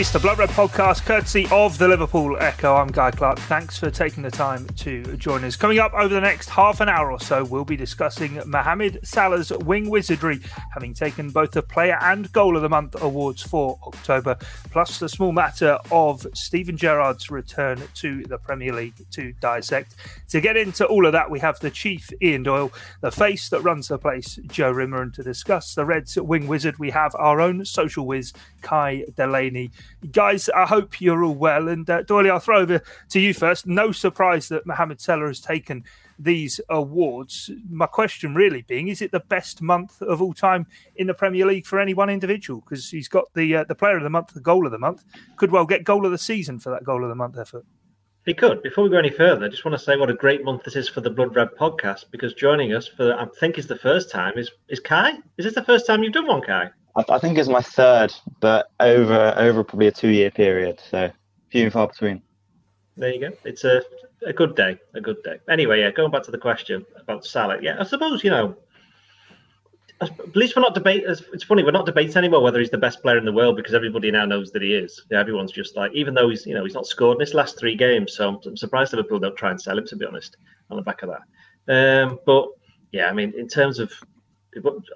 It's the Blood Red podcast, courtesy of the Liverpool Echo. I'm Guy Clark. Thanks for taking the time to join us. Coming up over the next half an hour or so, we'll be discussing Mohamed Salah's wing wizardry, having taken both the Player and Goal of the Month awards for October, plus the small matter of Steven Gerrard's return to the Premier League to dissect. To get into all of that, we have the chief Ian Doyle, the face that runs the place, Joe Rimmer, and to discuss the Reds wing wizard, we have our own social whiz, Kai Delaney guys, I hope you're all well. And uh, Doyle, I'll throw over to you first. No surprise that Mohamed Salah has taken these awards. My question really being, is it the best month of all time in the Premier League for any one individual? Because he's got the uh, the player of the month, the goal of the month. Could well get goal of the season for that goal of the month effort. He could. Before we go any further, I just want to say what a great month this is for the Blood Red podcast because joining us for I think is the first time is is Kai. Is this the first time you've done one, Kai? I, I think it's my third, but over over probably a two year period, so few and far between. There you go. It's a a good day, a good day. Anyway, yeah, going back to the question about Salah. Yeah, I suppose you know. At least we're not debating. It's funny we're not debating anymore whether he's the best player in the world because everybody now knows that he is. Yeah, everyone's just like, even though he's you know he's not scored in his last three games, so I'm, I'm surprised Liverpool don't try and sell him to be honest. On the back of that, um, but yeah, I mean in terms of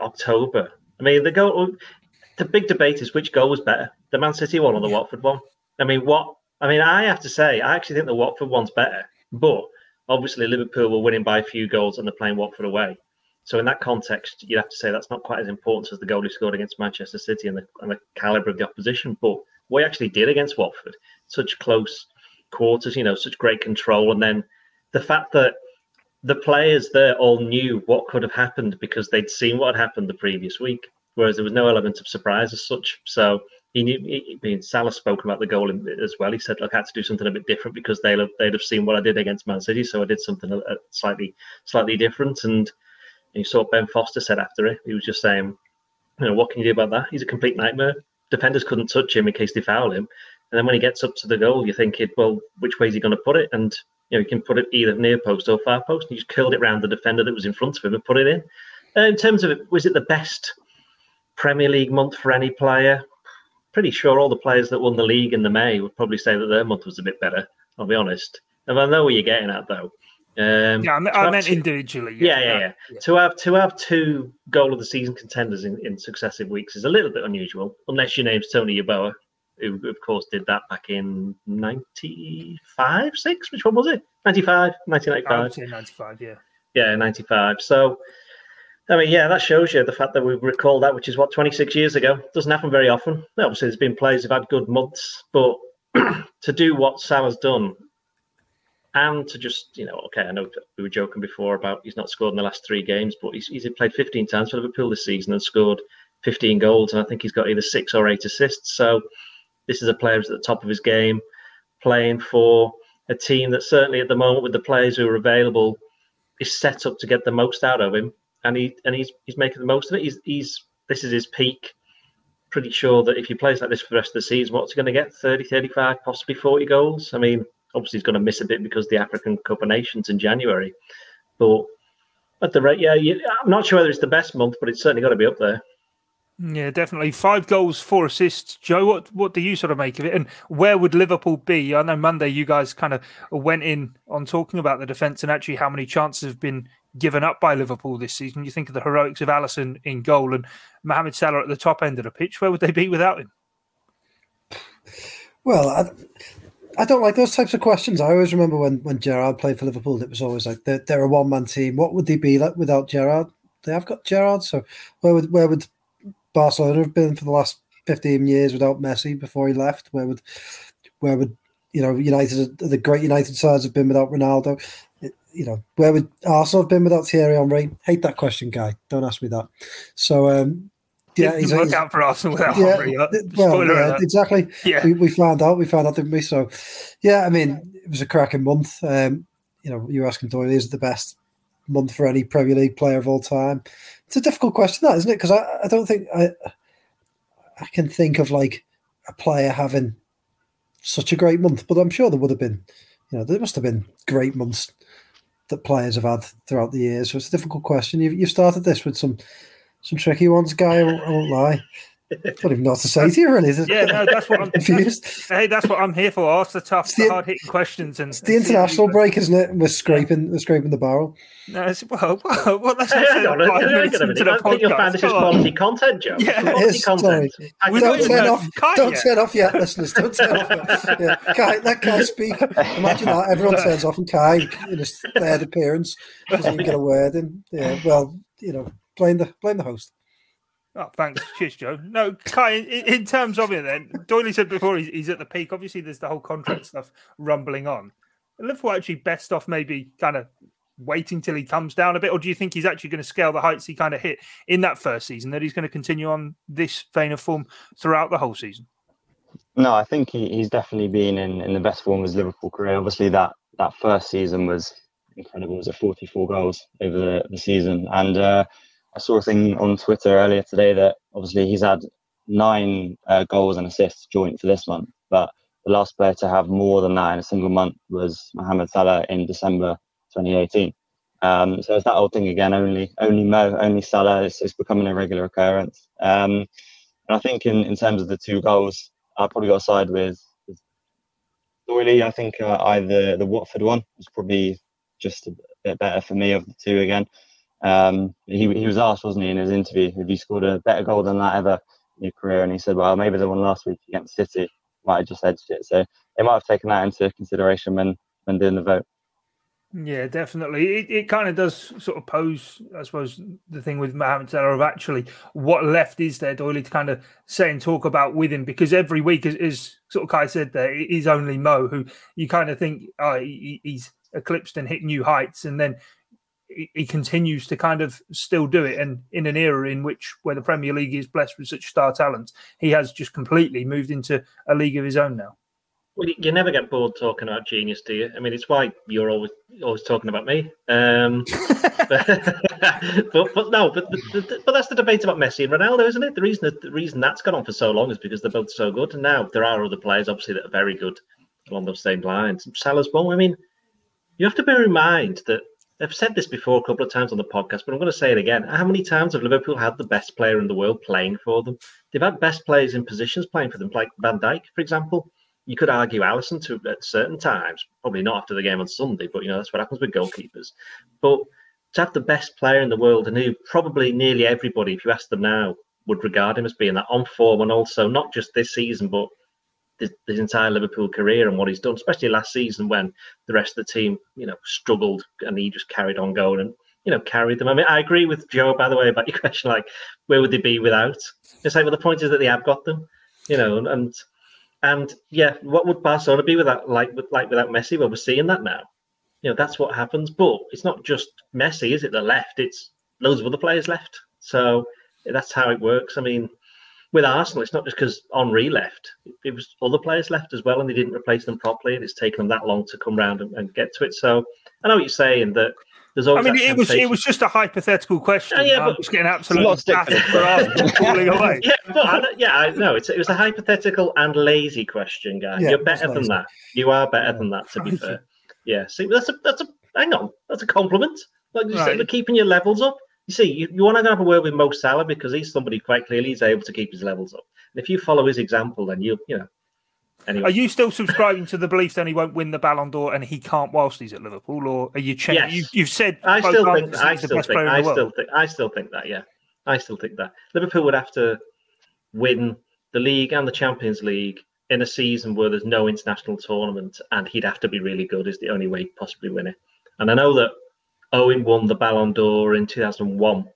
October, I mean, the goal, the big debate is which goal was better, the Man City one or the Watford one. I mean, what? I mean, I have to say, I actually think the Watford one's better, but obviously Liverpool were winning by a few goals and they're playing Watford away. So in that context, you'd have to say that's not quite as important as the goal he scored against Manchester City and the, and the caliber of the opposition. But what he actually did against Watford, such close quarters, you know, such great control, and then the fact that the players there all knew what could have happened because they'd seen what had happened the previous week, whereas there was no element of surprise as such. So he knew. He, I mean, Salah spoke about the goal as well. He said, "Look, I had to do something a bit different because they'd have, they'd have seen what I did against Man City, so I did something slightly slightly different." And you saw Ben Foster said after it, he was just saying, "You know, what can you do about that? He's a complete nightmare. Defenders couldn't touch him in case they foul him." And then when he gets up to the goal, you're thinking, well, which way is he going to put it? And you know, you can put it either near post or far post. And he just curled it around the defender that was in front of him and put it in. Uh, in terms of it, was it the best Premier League month for any player? Pretty sure all the players that won the league in the May would probably say that their month was a bit better. I'll be honest. And I know where you're getting at though. Um, yeah, I, meant two, individually. Yeah yeah, yeah, yeah, To have to have two goal of the season contenders in, in successive weeks is a little bit unusual, unless your name's Tony Yeboah, who of course did that back in 95 6 which one was it? 95 1995 95 yeah. Yeah 95 so i mean yeah that shows you the fact that we recall that which is what 26 years ago? Doesn't happen very often. Obviously there's been players who've had good months but to do what Salah's done and to just you know okay i know we were joking before about he's not scored in the last three games but he's, he's played 15 times for liverpool this season and scored 15 goals and i think he's got either six or eight assists. So this is a player who's at the top of his game, playing for a team that certainly at the moment with the players who are available is set up to get the most out of him, and he and he's he's making the most of it. He's he's this is his peak. Pretty sure that if he plays like this for the rest of the season, what's he going to get? 30, 35, possibly 40 goals. I mean, obviously he's going to miss a bit because the African Cup of Nations in January, but at the rate, yeah, I'm not sure whether it's the best month, but it's certainly got to be up there. Yeah, definitely. Five goals, four assists. Joe, what what do you sort of make of it? And where would Liverpool be? I know Monday you guys kind of went in on talking about the defence and actually how many chances have been given up by Liverpool this season. You think of the heroics of Alisson in goal and Mohamed Salah at the top end of the pitch. Where would they be without him? Well, I, I don't like those types of questions. I always remember when, when Gerrard played for Liverpool, it was always like they're, they're a one man team. What would they be like without Gerrard? They have got Gerrard, so where would where would Barcelona have been for the last 15 years without Messi before he left? Where would where would you know United the great United sides have been without Ronaldo? You know where would Arsenal have been without Thierry Henry? Hate that question, guy. Don't ask me that. So um, yeah, he's, work he's, out for Arsenal without yeah, Henry. Well, yeah, exactly. Yeah, we, we, found out. We found out, didn't we? So, yeah, I mean, it was a cracking month. Um, you know, you are asking Doyle, is it the best month for any Premier League player of all time? It's a difficult question, that isn't it? Because I, I don't think I I can think of like a player having such a great month, but I'm sure there would have been, you know, there must have been great months that players have had throughout the years. So it's a difficult question. You've, you've started this with some some tricky ones, guy. I won't, I won't lie. I don't even know what to say to you, really. Yeah, no, that's what I'm confused. hey, that's what I'm here for. Ask the tough, the, the hard hitting questions. And it's the international break, isn't it? We're scraping, we're scraping the barrel. No, it's, well, well, well that's hey, hang on, hang on, I think you'll find this is quality content, Joe. Yeah, quality content. Don't turn off. Don't turn off yet, listeners. Don't turn off. Yeah. Kai, let Kai speak. Imagine that everyone turns off, and Kai in his third appearance doesn't even get a word in. Yeah, well, you know, blame the blame the host. Oh, thanks. Cheers, Joe. No, Kai, in, in terms of it, then, Doyley said before he's, he's, at the peak. Obviously, there's the whole contract stuff rumbling on. Liverpool actually best off maybe kind of waiting till he comes down a bit, or do you think he's actually going to scale the heights he kind of hit in that first season, that he's going to continue on this vein of form throughout the whole season? No, I think he, he's definitely been in, in the best form of his Liverpool career. Obviously, that, that first season was incredible. It was a 44 goals over the, the season. And, uh, I saw a thing on Twitter earlier today that obviously he's had nine uh, goals and assists joint for this month, but the last player to have more than that in a single month was Mohamed Salah in December 2018. Um, so it's that old thing again. Only only Mo, only Salah. It's, it's becoming a regular occurrence. Um, and I think in, in terms of the two goals, I'll probably go side with, with. I think uh, either the Watford one was probably just a bit better for me of the two again. Um, he, he was asked, wasn't he, in his interview, have you scored a better goal than that ever in your career? And he said, well, maybe the one last week against City might have just edged it. So they might have taken that into consideration when, when doing the vote. Yeah, definitely. It, it kind of does sort of pose, I suppose, the thing with Mohamed Salah of actually what left is there, Doyley, to kind of say and talk about with him because every week, as, as sort of Kai said there, it is only Mo who you kind of think oh, he, he's eclipsed and hit new heights. And then he continues to kind of still do it. And in an era in which where the Premier League is blessed with such star talent, he has just completely moved into a league of his own now. Well, you never get bored talking about genius, do you? I mean, it's why you're always always talking about me. Um, but, but, but, no, but, but, but that's the debate about Messi and Ronaldo, isn't it? The reason that, the reason that's gone on for so long is because they're both so good. And now there are other players, obviously, that are very good along those same lines. Salah's one. I mean, you have to bear in mind that I've said this before a couple of times on the podcast, but I'm going to say it again. How many times have Liverpool had the best player in the world playing for them? They've had best players in positions playing for them, like Van Dijk, for example. You could argue Alisson to at certain times, probably not after the game on Sunday, but you know that's what happens with goalkeepers. But to have the best player in the world, and who probably nearly everybody, if you ask them now, would regard him as being that on form, and also not just this season, but his, entire Liverpool career and what he's done, especially last season when the rest of the team, you know, struggled and he just carried on going and, you know, carried them. I mean, I agree with Joe, by the way, about your question, like, where would they be without? It's like, well, the point is that they have got them, you know, and, and yeah, what would Barcelona be without, like, with, like without Messi? Well, we're seeing that now. You know, that's what happens. But it's not just Messi, is it? The left, it's loads of other players left. So that's how it works. I mean, with Arsenal, it's not just because Henry left; it was other players left as well, and they didn't replace them properly, and it's taken them that long to come round and, and get to it. So I know what you're saying that. There's always I mean, it was it was just a hypothetical question. Yeah, yeah but it's getting absolutely for falling away. Yeah, but yeah, I know it was a hypothetical and lazy question, guy. Yeah, You're better than that. You are better than that. To be fair, yeah. See, that's a that's a hang on, that's a compliment. Like you right. said, keeping your levels up you see, you, you want to have a word with Mo Salah because he's somebody quite clearly is able to keep his levels up. And if you follow his example, then you you know. Anyway. Are you still subscribing to the belief that he won't win the Ballon d'Or and he can't whilst he's at Liverpool, or are you changing? Yes. You, have said I still think I still think I still think I still think that yeah, I still think that Liverpool would have to win the league and the Champions League in a season where there's no international tournament, and he'd have to be really good. Is the only way he'd possibly win it. And I know that Owen won the Ballon d'Or in 2001,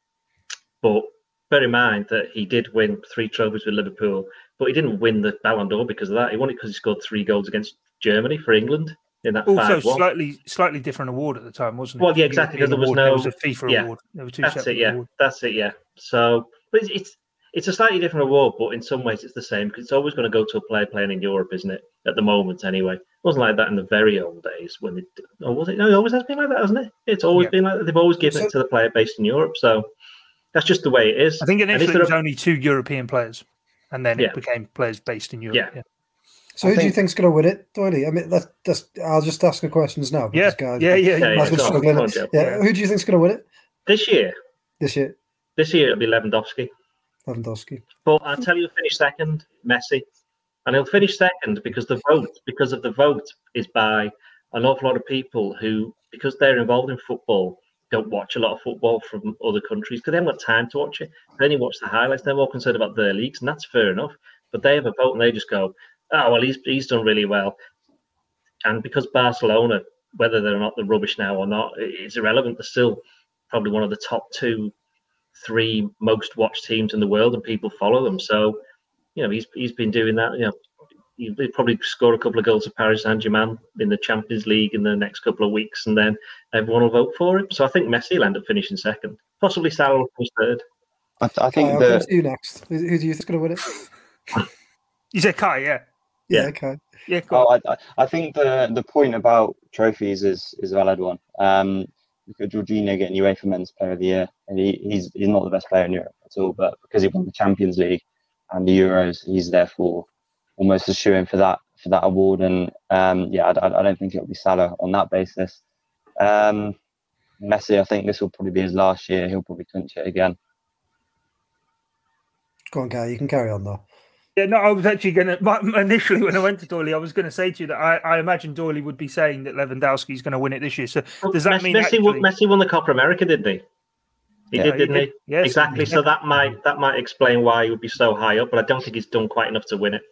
but bear in mind that he did win three trophies with Liverpool, but he didn't win the Ballon d'Or because of that. He won it because he scored three goals against Germany for England in that. Also, slightly slightly different award at the time, wasn't it? Well, yeah, exactly because there was no. There was a FIFA yeah, award. There were two that's it. Yeah, awards. that's it. Yeah. So, but it's, it's it's a slightly different award, but in some ways it's the same because it's always going to go to a player playing in Europe, isn't it? At the moment, anyway. It wasn't like that in the very old days when it. Or was it? No, it always has been like that, hasn't it? It's always yeah. been like that. They've always given so, it to the player based in Europe, so that's just the way it is. I think initially it was only two European players, and then yeah. it became players based in Europe. Yeah. So who do you think's going to win it, Doyley? I mean, that's, that's, I'll just ask the questions now. Yeah, guys, yeah, yeah. Yeah, yeah, yeah, struggling. go on, yeah. Who do you think's going to win it This year, this year? this year it'll be Lewandowski. Lewandowski. But I'll tell you, who finished second, Messi, and he'll finish second because the vote, because of the vote, is by an awful lot of people who, because they're involved in football, don't watch a lot of football from other countries because they haven't got time to watch it. They only watch the highlights. They're more concerned about their leagues, and that's fair enough. But they have a vote, and they just go, "Oh well, he's he's done really well." And because Barcelona, whether they're not the rubbish now or not, it's irrelevant. They're still probably one of the top two three most watched teams in the world, and people follow them. So, you know, he's he's been doing that. You know, he- he'll probably score a couple of goals for Paris Saint Germain in the Champions League in the next couple of weeks, and then everyone will vote for him. So I think Messi will end up finishing second, possibly Salah will finish third. I, th- I think I'll come that to you next. Who, who do you think's going to win it? You said Kai, yeah, Yeah, Yeah. okay. yeah. Go on. Oh, I, I- I think the the point about trophies is is a valid one. Um, look at Jorginho getting UEFA Men's Player of the Year, and he, he's he's not the best player in Europe at all, but because he won the Champions League and the Euros, he's therefore almost a shoe in for that for that award. And um, yeah, I, I- I don't think it'll be Salah on that basis. Um, Messi, I think this will probably be his last year. He'll probably clinch it again. Go on, Guy. You can carry on though. Yeah, no, I was actually going to initially when I went to Doyley, I was going to say to you that I, I imagine Doyley would be saying that Lewandowski is going to win it this year. So does that Messi, mean Messi, actually, won, Messi won the Copa America, didn't he? He Yeah, did, didn't he? did. Yes, exactly. So that might that might explain why he would be so high up, but I don't think he's done quite enough to win it.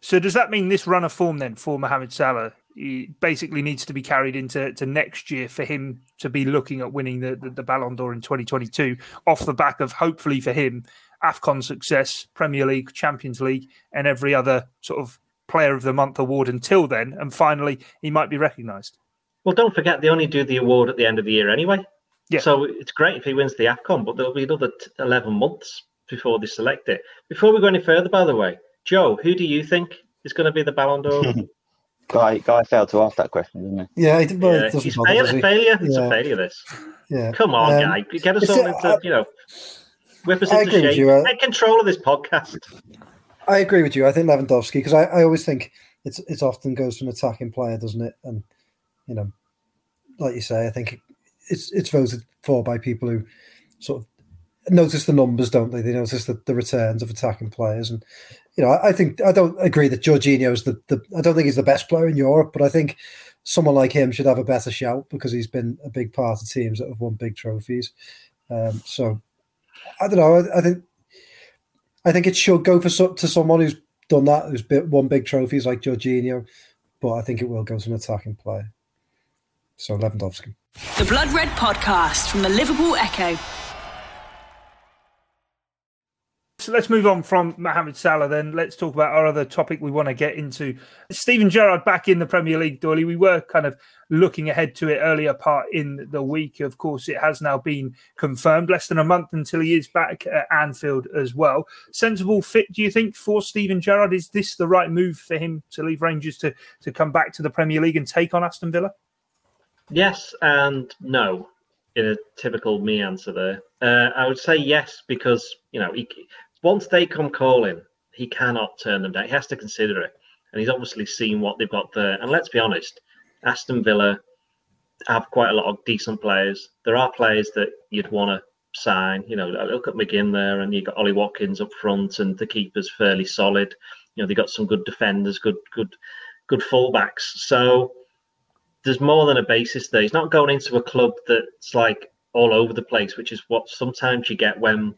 So does that mean this run of form then for Mohamed Salah he basically needs to be carried into to next year for him to be looking at winning the, the, the Ballon d'Or in 2022 off the back of hopefully for him AFCON success, Premier League, Champions League, and every other sort of Player of the Month award until then, and finally he might be recognised. Well, don't forget they only do the award at the end of the year anyway. Yeah. So it's great if he wins the AFCON, but there'll be another t- 11 months before they select it. Before we go any further, by the way, Joe, who do you think is going to be the Ballon d'Or? Guy Guy failed to ask that question, didn't he? Yeah, it, well, Yeah, it he's bother, fail- he? failure. It's Yeah. a failure. This. Yeah. Come on, Um, guy, get us it's all into I- you know, whip us I into shape. you, uh, Take control of this podcast. I agree with you. I think Lewandowski because I, I always think it's it's often goes to an attacking player, doesn't it? And you know, like you say, I think it's it's voted for by people who sort of notice the numbers, don't they? They notice the, the returns of attacking players, and you know, I, I think I don't agree that Jorginho is the, the I don't think he's the best player in Europe, but I think someone like him should have a better shout because he's been a big part of teams that have won big trophies. Um, so I don't know. I, I think I think it should go for to someone who's done that, who's won big trophies like Jorginho, but I think it will go to an attacking player. So Lewandowski. The Blood Red Podcast from the Liverpool Echo. So let's move on from Mohamed Salah then. Let's talk about our other topic we want to get into. Steven Gerrard back in the Premier League, Doyley. We were kind of looking ahead to it earlier part in the week. Of course, it has now been confirmed. Less than a month until he is back at Anfield as well. Sensible fit, do you think, for Steven Gerrard? Is this the right move for him to leave Rangers to, to come back to the Premier League and take on Aston Villa? Yes and no, in a typical me answer there. Uh, I would say yes because you know he, once they come calling, he cannot turn them down. He has to consider it, and he's obviously seen what they've got there. And let's be honest, Aston Villa have quite a lot of decent players. There are players that you'd want to sign. You know, look at McGinn there, and you've got Ollie Watkins up front, and the keeper's fairly solid. You know, they've got some good defenders, good, good, good fullbacks. So there's more than a basis there. He's not going into a club that's like all over the place, which is what sometimes you get when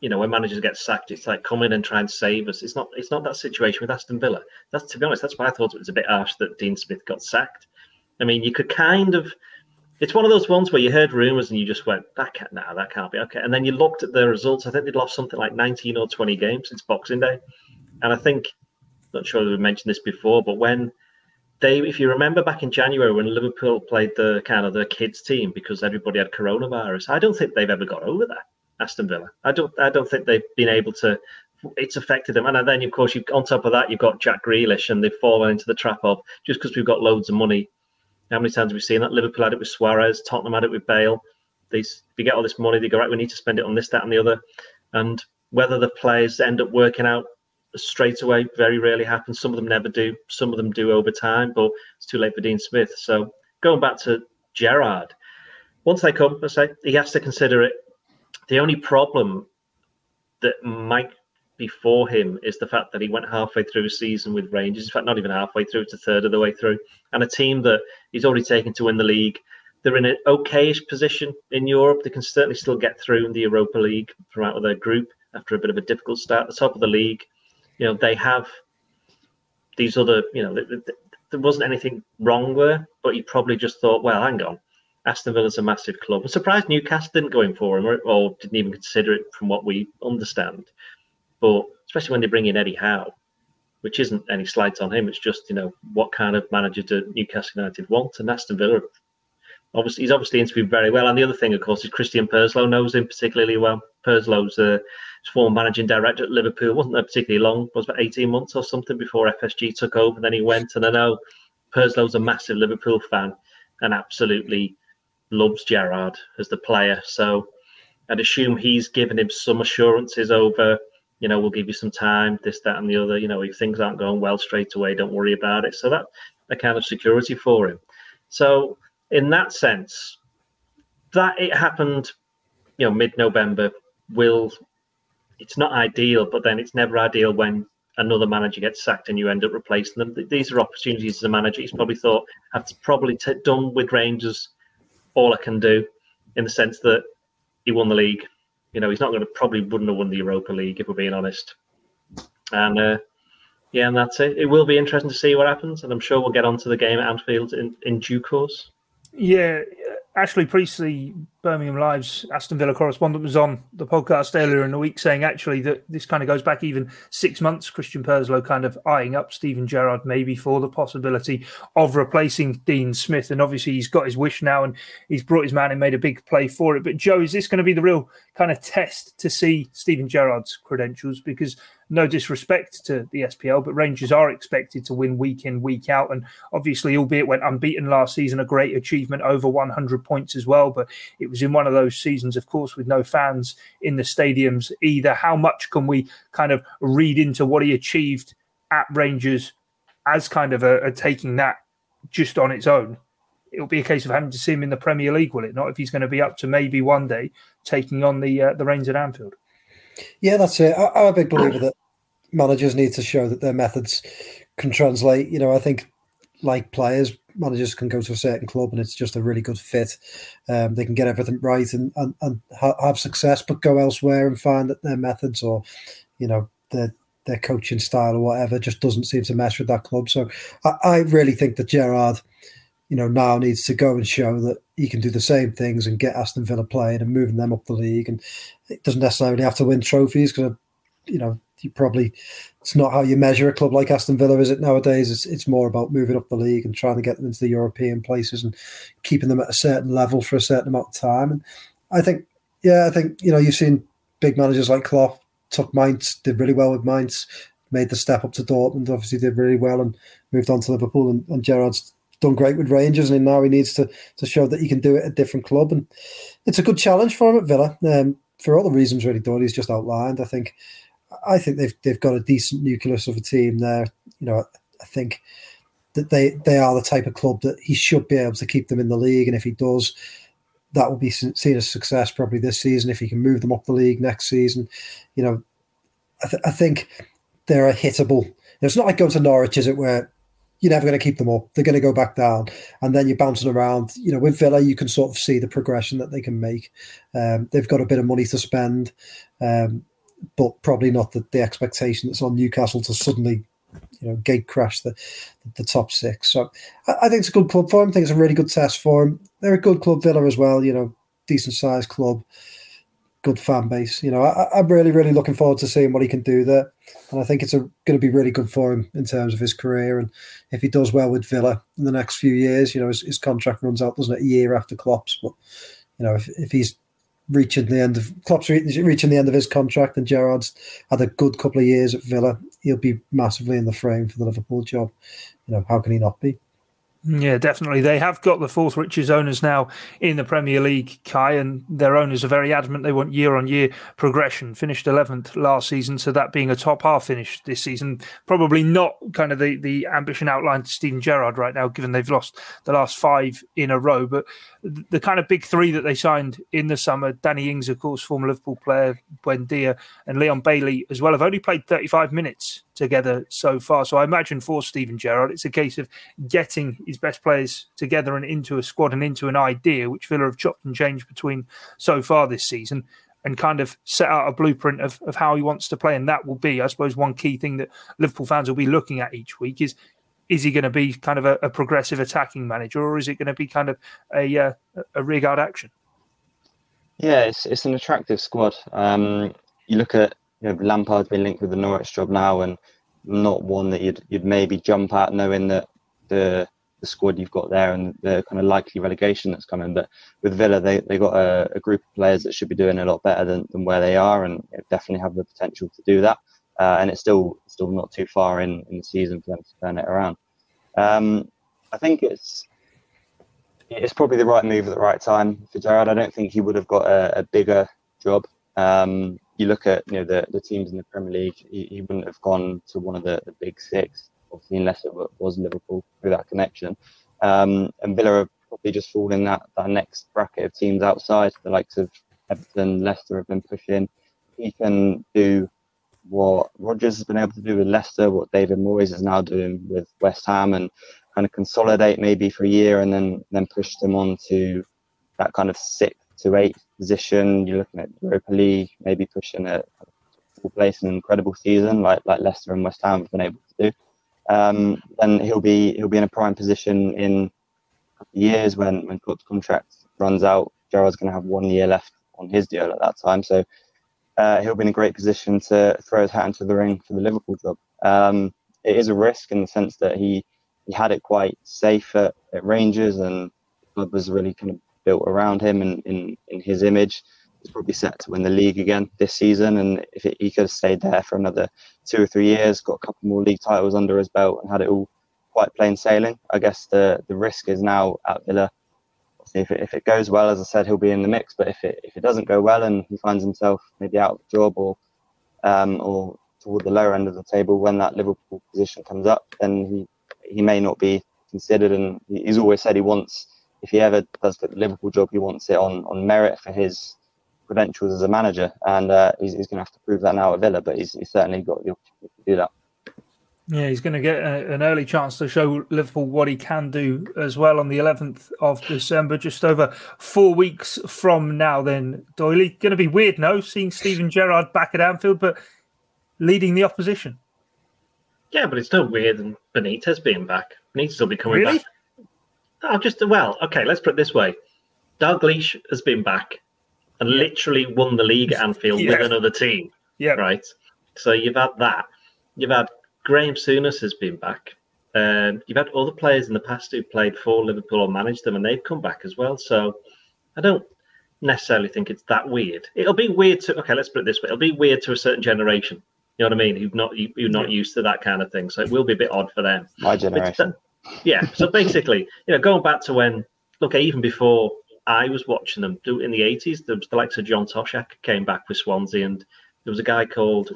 you know when managers get sacked. It's like come in and try and save us. It's not. It's not that situation with Aston Villa. That's to be honest. That's why I thought it was a bit harsh that Dean Smith got sacked. I mean, you could kind of. It's one of those ones where you heard rumours and you just went, "That can't, no, that can't be okay." And then you looked at the results. I think they'd lost something like 19 or 20 games since Boxing Day, and I think, not sure we mentioned this before, but when they, if you remember back in January when Liverpool played the kind of the kids team because everybody had coronavirus, I don't think they've ever got over that. Aston Villa, I don't, I don't think they've been able to. It's affected them, and then of course you on top of that you've got Jack Grealish, and they've fallen into the trap of just because we've got loads of money. How many times have we seen that? Liverpool had it with Suarez, Tottenham had it with Bale. They, they get all this money, they go right. We need to spend it on this, that, and the other, and whether the players end up working out straight away. Very rarely happens. Some of them never do. Some of them do over time, but it's too late for Dean Smith. So going back to Gerrard, once they come, I say he has to consider it. The only problem that might be for him is the fact that he went halfway through a season with Rangers. In fact, not even halfway through; it's a third of the way through, and a team that he's already taken to win the league. They're in an okayish position in Europe. They can certainly still get through in the Europa League from out of their group after a bit of a difficult start at the top of the league. You know, they have these other, you know, there wasn't anything wrong there, but he probably just thought, well, hang on, Aston Villa's a massive club. I'm surprised Newcastle didn't go in for him or, or didn't even consider it from what we understand. But especially when they bring in Eddie Howe, which isn't any slight on him, it's just, you know, what kind of manager do Newcastle United want? And Aston Villa obviously he's obviously interviewed very well. And the other thing, of course, is Christian Purslow knows him particularly well. Purslow's uh, former managing director at Liverpool wasn't there particularly long. it was about eighteen months or something before FSG took over. And then he went, and I know Purslow's a massive Liverpool fan and absolutely loves Gerrard as the player. So I'd assume he's given him some assurances over. You know, we'll give you some time, this, that, and the other. You know, if things aren't going well straight away, don't worry about it. So that a kind of security for him. So in that sense, that it happened, you know, mid-November will. It's not ideal, but then it's never ideal when another manager gets sacked and you end up replacing them. These are opportunities as a manager. He's probably thought I've probably t- done with Rangers all I can do, in the sense that he won the league. You know, he's not going to probably wouldn't have won the Europa League if we're being honest. And uh, yeah, and that's it. It will be interesting to see what happens, and I'm sure we'll get onto the game at Anfield in, in due course. Yeah, Ashley Priestley, Birmingham Live's Aston Villa correspondent, was on the podcast earlier in the week saying actually that this kind of goes back even six months. Christian Purslow kind of eyeing up Steven Gerrard maybe for the possibility of replacing Dean Smith. And obviously he's got his wish now and he's brought his man and made a big play for it. But Joe, is this going to be the real kind of test to see Steven Gerrard's credentials? Because no disrespect to the SPL, but Rangers are expected to win week in, week out. And obviously, albeit went unbeaten last season, a great achievement over 100 points as well. But it was in one of those seasons, of course, with no fans in the stadiums either. How much can we kind of read into what he achieved at Rangers as kind of a, a taking that just on its own? It'll be a case of having to see him in the Premier League, will it not? If he's going to be up to maybe one day taking on the uh, the Reins at Anfield. Yeah, that's it. I, am a big believer that managers need to show that their methods can translate. You know, I think like players, managers can go to a certain club and it's just a really good fit. Um, they can get everything right and, and, and ha- have success, but go elsewhere and find that their methods or, you know, their their coaching style or whatever just doesn't seem to mesh with that club. So I, I really think that Gerrard, – you know, now needs to go and show that he can do the same things and get Aston Villa playing and moving them up the league. And it doesn't necessarily have to win trophies because, you know, you probably it's not how you measure a club like Aston Villa, is it nowadays? It's it's more about moving up the league and trying to get them into the European places and keeping them at a certain level for a certain amount of time. And I think, yeah, I think you know you've seen big managers like Klopp took Mainz, did really well with Mainz, made the step up to Dortmund, obviously did really well and moved on to Liverpool. And, and Gerrard's done great with Rangers, and now he needs to to show that he can do it at a different club. And it's a good challenge for him at Villa um, for all the reasons really. He's just outlined. I think I think they've they've got a decent nucleus of a team there. You know, I think that they they are the type of club that he should be able to keep them in the league, and if he does. That will be seen as success probably this season if he can move them up the league next season. You know, I, th- I think they're a hittable. It's not like going to Norwich, is it, where you're never going to keep them up. They're going to go back down, and then you're bouncing around. You know, with Villa, you can sort of see the progression that they can make. Um, they've got a bit of money to spend, um, but probably not the, the expectation that's on Newcastle to suddenly, you know, gate crash the the top six. So I, I think it's a good club for him. I think it's a really good test for him. They're a good club, Villa as well. You know, decent sized club good fan base. You know, I, am really, really looking forward to seeing what he can do there, and I think it's going to be really good for him in terms of his career. And if he does well with Villa in the next few years, you know, his, his contract runs out, doesn't it, a year after Klopp's? But you know, if, if he's reaching the end of Klopp's reaching the end of his contract, and Gerrard's had a good couple of years at Villa, he'll be massively in the frame for the Liverpool job. You know, how can he not be? Yeah, definitely. They have got the fourth richest owners now in the Premier League, Kai, and their owners are very adamant they want year on year progression. Finished 11th last season, so that being a top half finish this season, probably not kind of the, the ambition outlined to Steven Gerrard right now, given they've lost the last five in a row. But the kind of big three that they signed in the summer Danny Ings, of course, former Liverpool player, Buendia, and Leon Bailey as well, have only played 35 minutes together so far. So I imagine for Steven Gerrard, it's a case of getting his best players together and into a squad and into an idea, which Villa have chopped and changed between so far this season. And kind of set out a blueprint of, of how he wants to play. And that will be, I suppose, one key thing that Liverpool fans will be looking at each week is is he going to be kind of a, a, progressive attacking manager, or is it going to be kind of a uh, a regard action? Yeah, it's it's an attractive squad. Um, you look at you know, Lampard's been linked with the Norwich job now, and not one that you'd you'd maybe jump at, knowing that the the squad you've got there and the kind of likely relegation that's coming. But with Villa, they they got a, a group of players that should be doing a lot better than, than where they are, and definitely have the potential to do that uh, and it's still still not too far in, in the season for them to turn it around. Um, I think it's it's probably the right move at the right time for Gerrard. I don't think he would have got a, a bigger job. Um, you look at you know the, the teams in the Premier League, he, he wouldn't have gone to one of the, the big six, obviously, unless it was Liverpool through that connection. Um, and Villa are probably just fall in that, that next bracket of teams outside, the likes of Everton, Leicester have been pushing. He can do what Rodgers has been able to do with Leicester, what David Moyes is now doing with West Ham, and kind of consolidate maybe for a year and then then push them on to that kind of sixth to eighth position. You're looking at Europa League, maybe pushing a full place an incredible season like like Leicester and West Ham have been able to do. Um, then he'll be he'll be in a prime position in years when when Klopp's contract runs out. Gerrard's going to have one year left on his deal at that time, so uh, he'll be in a great position to throw his hat into the ring for the Liverpool job. Um, it is a risk in the sense that he he had it quite safe at, at Rangers, and club was really kind of built around him and in, in his image. He's probably set to win the league again this season, and if it, he could have stayed there for another two or three years, got a couple more league titles under his belt, and had it all quite plain sailing, I guess the the risk is now at Villa if it, if it goes well, as I said, he'll be in the mix. But if it if it doesn't go well and he finds himself maybe out of the job or um, or toward the lower end of the table when that Liverpool position comes up, then he he may not be considered. And he's always said he wants if he ever does the Liverpool job, he wants it on on merit for his credentials as a manager, and uh, he's, he's going to have to prove that now at Villa. But he's, he's certainly got the opportunity to do that. Yeah, he's going to get a, an early chance to show Liverpool what he can do as well on the 11th of December, just over four weeks from now. Then, Doyley, going to be weird, no, seeing Steven Gerrard back at Anfield, but leading the opposition. Yeah, but it's still weird than Benitez being back. Benitez will be coming really? back. I'm just well, okay. Let's put it this way: Doug Dalglish has been back and yeah. literally won the league at Anfield yeah. with another team. Yeah, right. So you've had that. You've had Graham Souness has been back. Um, you've had other players in the past who played for Liverpool or managed them, and they've come back as well. So I don't necessarily think it's that weird. It'll be weird to okay, let's put it this way: it'll be weird to a certain generation. You know what I mean? Who've not you, are not used to that kind of thing, so it will be a bit odd for them. My generation. Yeah. So basically, you know, going back to when look, even before I was watching them do in the eighties, the likes of John Toshack came back with Swansea and there was a guy called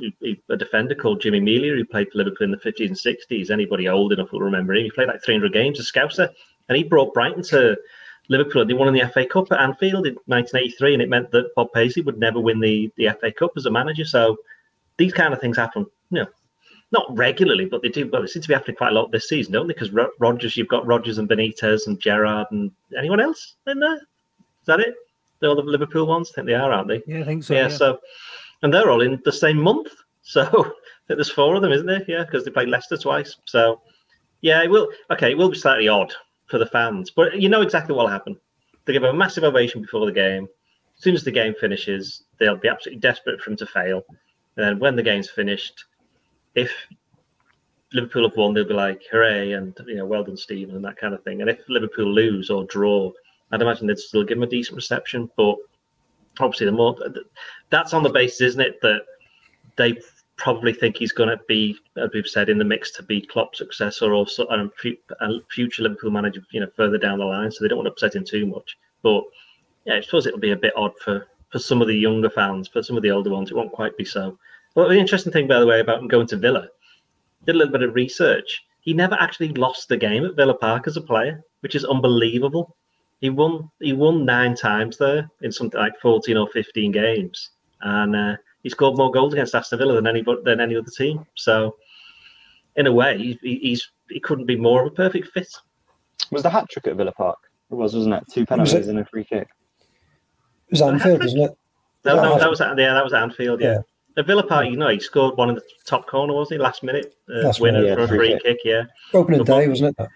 a defender called Jimmy Melia who played for Liverpool in the 50s and 60s. Anybody old enough will remember him. He played like 300 games, a Scouser, and he brought Brighton to Liverpool. They won in the FA Cup at Anfield in 1983, and it meant that Bob Paisley would never win the, the FA Cup as a manager. So these kind of things happen, you know, not regularly, but they do. Well, it seems to be happening quite a lot this season, don't they? Because Rodgers, you've got Rodgers and Benitez and Gerrard and anyone else in there. Is that it? They're all The other Liverpool ones, I think they are, aren't they? Yeah, I think so. Yeah, yeah. so and they're all in the same month. So there's four of them, isn't there? Yeah, because they played Leicester twice. So yeah, it will. Okay, it will be slightly odd for the fans, but you know exactly what will happen. They give a massive ovation before the game. As soon as the game finishes, they'll be absolutely desperate for him to fail. And then when the game's finished, if Liverpool have won, they'll be like, hooray, and you know, well done, Steven, and that kind of thing. And if Liverpool lose or draw, I'd imagine they'd still give him a decent reception. But obviously, the more that's on the basis, isn't it, that they probably think he's going to be, as we've said, in the mix to be Klopp's successor or a future Liverpool manager, you know, further down the line. So they don't want to upset him too much. But yeah, I suppose it'll be a bit odd for for some of the younger fans. For some of the older ones, it won't quite be so. But the interesting thing, by the way, about him going to Villa, did a little bit of research. He never actually lost a game at Villa Park as a player, which is unbelievable. He won. He won nine times there in something like fourteen or fifteen games, and. Uh, he scored more goals against Aston Villa than any than any other team. So, in a way, he, he's he couldn't be more of a perfect fit. Was the hat trick at Villa Park? It was, wasn't it? Two penalties and a free kick. It was Anfield, wasn't it? No, no, that was yeah, that was Anfield. Yeah. yeah. At Villa Park, you know, he scored one in the top corner, wasn't he? Last minute uh, last winner minute, yeah, for a free kick. kick. Yeah. Opening day, wasn't it?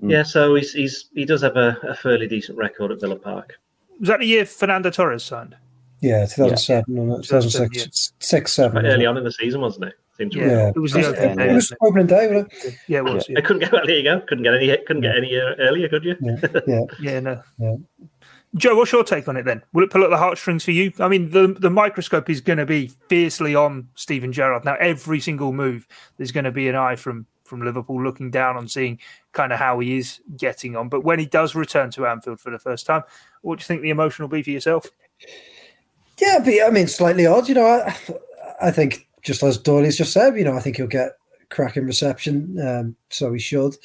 Yeah, so he's, he's he does have a, a fairly decent record at Villa Park. Was that the year Fernando Torres signed? Yeah, 2007, yeah. 2006, yeah. six, seven. early on in the season, wasn't it? Seems yeah, it was the opening day. It was opening day, wasn't it? Yeah, it was. Yeah. I couldn't get. Well, there you go. Couldn't get any. Couldn't get any uh, earlier, could you? Yeah. Yeah. yeah. No. Joe, what's your take on it then? Will it pull at the heartstrings for you? I mean, the the microscope is going to be fiercely on Steven Gerrard now. Every single move, there's going to be an eye from from Liverpool looking down on seeing kind of how he is getting on. But when he does return to Anfield for the first time, what do you think the emotion will be for yourself? Yeah, but I mean, slightly odd. You know, I, I think just as Doyley's just said, you know, I think he'll get cracking reception. Um, so he should.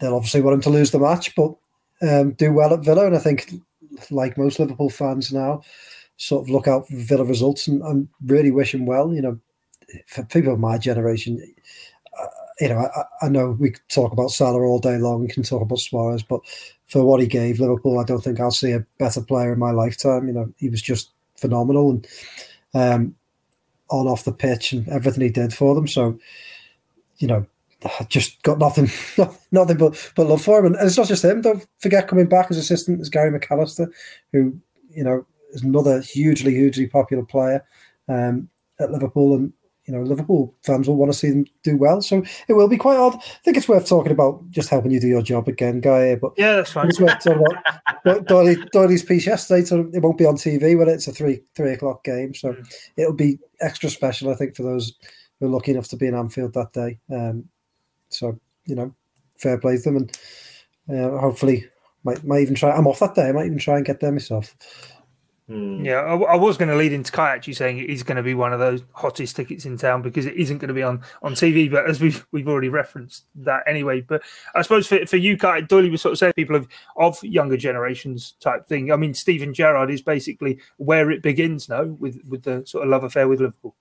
They'll obviously want him to lose the match, but um, do well at Villa. And I think, like most Liverpool fans now, sort of look out for Villa results and, and really wish him well. You know, for people of my generation, uh, you know, I, I, know we talk about Salah all day long. We can talk about Suarez, but for what he gave Liverpool, I don't think I'll see a better player in my lifetime. You know, he was just phenomenal and um, on off the pitch and everything he did for them. So, you know, I just got nothing, nothing but but love for him. And it's not just him. Don't forget coming back as assistant is Gary McAllister, who you know is another hugely hugely popular player um, at Liverpool and you know, Liverpool fans will want to see them do well. So it will be quite odd. I think it's worth talking about just helping you do your job again, Guy. But yeah, that's fine. It's worth talking about Doyley, Doyley's piece yesterday. So it won't be on TV when it's a three three o'clock game. So mm. it'll be extra special, I think, for those who are lucky enough to be in Anfield that day. Um, so you know, fair play to them, and uh, hopefully might might even try. I'm off that day. I might even try and get there myself. Hmm. Yeah, I, I, was going to lead into Kai actually saying he's going to be one of those hottest tickets in town because it isn't going to be on, on TV. But as we've we've already referenced that anyway. But I suppose for, for you, Kai, Doyley was sort of saying people of of younger generations type thing. I mean, Steven Gerrard is basically where it begins now with with the sort of love affair with Liverpool.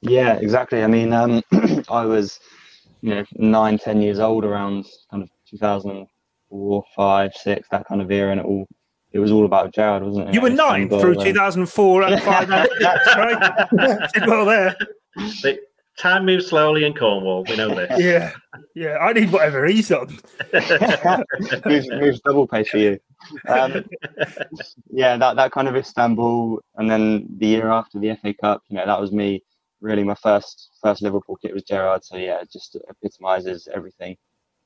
Yeah, exactly. I mean, um, I was you know nine, ten years old around kind of 2004, five, six, that kind of era, and it all it was all about Gerrard, wasn't it? You were nine through 2004 and five and six, right? Did well there. time moves slowly in Cornwall. We know this. Yeah, yeah. I need whatever he's on. moves, moves double pace for you. Um, yeah, that that kind of Istanbul, and then the year after the FA Cup, you know, that was me. Really, my first first Liverpool kit was Gerrard. So yeah, it just epitomises everything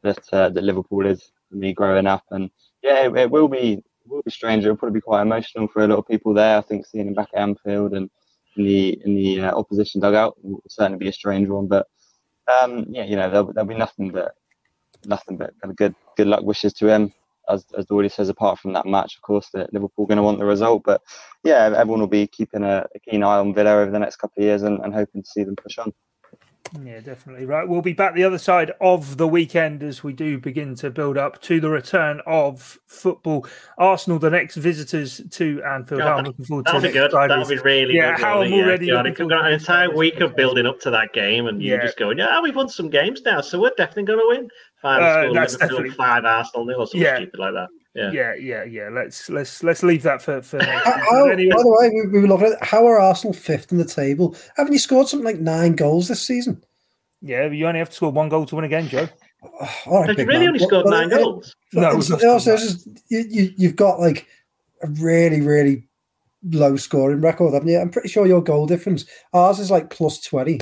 that uh, that Liverpool is for me growing up. And yeah, it, it will be will be strange. It'll probably be quite emotional for a lot of people there. I think seeing him back at Anfield and in the in the uh, opposition dugout will certainly be a strange one. But um, yeah, you know, there'll, there'll be nothing but nothing but good good luck wishes to him. As as Doyley says, apart from that match, of course, that Liverpool going to want the result. But yeah, everyone will be keeping a, a keen eye on Villa over the next couple of years and, and hoping to see them push on. Yeah, definitely. Right. We'll be back the other side of the weekend as we do begin to build up to the return of football. Arsenal, the next visitors to Anfield. I'm looking forward to That'll be good. That'll be really yeah, good. How I'm already. Yeah, you've got an entire week of building up to that game, and yeah. you're just going, yeah, we've won some games now, so we're definitely going to win. Five, uh, that's definitely... five Arsenal nil or something yeah. stupid like that. Yeah. yeah, yeah, yeah. Let's let's let's leave that for. for how, anyway. By the way, we, we were looking at how are Arsenal fifth in the table? Haven't you scored something like nine goals this season? Yeah, you only have to score one goal to win a game, Joe. All right, you really man. only scored nine goals. No, it was also just, you, you, you've got like a really, really low scoring record, haven't you? I'm pretty sure your goal difference, ours is like plus 20.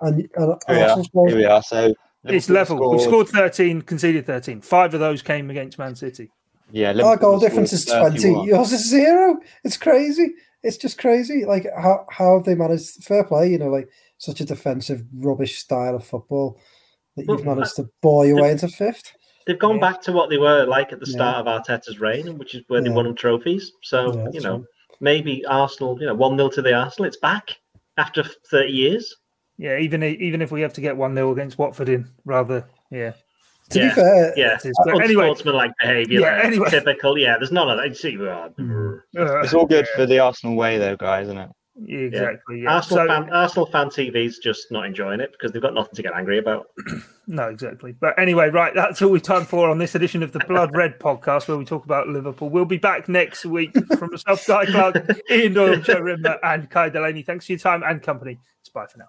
And, and yeah, here we are. So it's level. Scored... We scored 13, conceded 13. Five of those came against Man City. Yeah, oh, Liverpool our goal difference is 20. Yours is zero. It's crazy. It's just crazy. Like, how, how have they managed? Fair play, you know, like such a defensive rubbish style of football that you've Well, managed to bore your way into fifth. They've gone Yeah. back to what they were like at the Yeah. start of Arteta's reign, which is where they Yeah. won them trophies. So Yeah, you know, right. maybe Arsenal, you know, one 0 to the Arsenal. It's back after thirty years. Yeah, even even if we have to get one 0 against Watford in, rather, yeah. To Yeah. be fair, Yeah, It is. But anyway, unsportsmanlike behaviour. Yeah, anyway. typical. Yeah, there's none of that. See, uh, uh, It's all good for the Arsenal way, though, guys, isn't it? exactly. Yeah. Arsenal So- fan, Arsenal fan TV's just not enjoying it because they've got nothing to get angry about. No, exactly. But anyway, right, that's all we've time for on this edition of the Blood Red podcast where we talk about Liverpool. We'll be back next week from myself, Guy Clark, Ian Doyle, Joe Rimmer, and Kai Delaney. Thanks for your time and company. It's bye for now.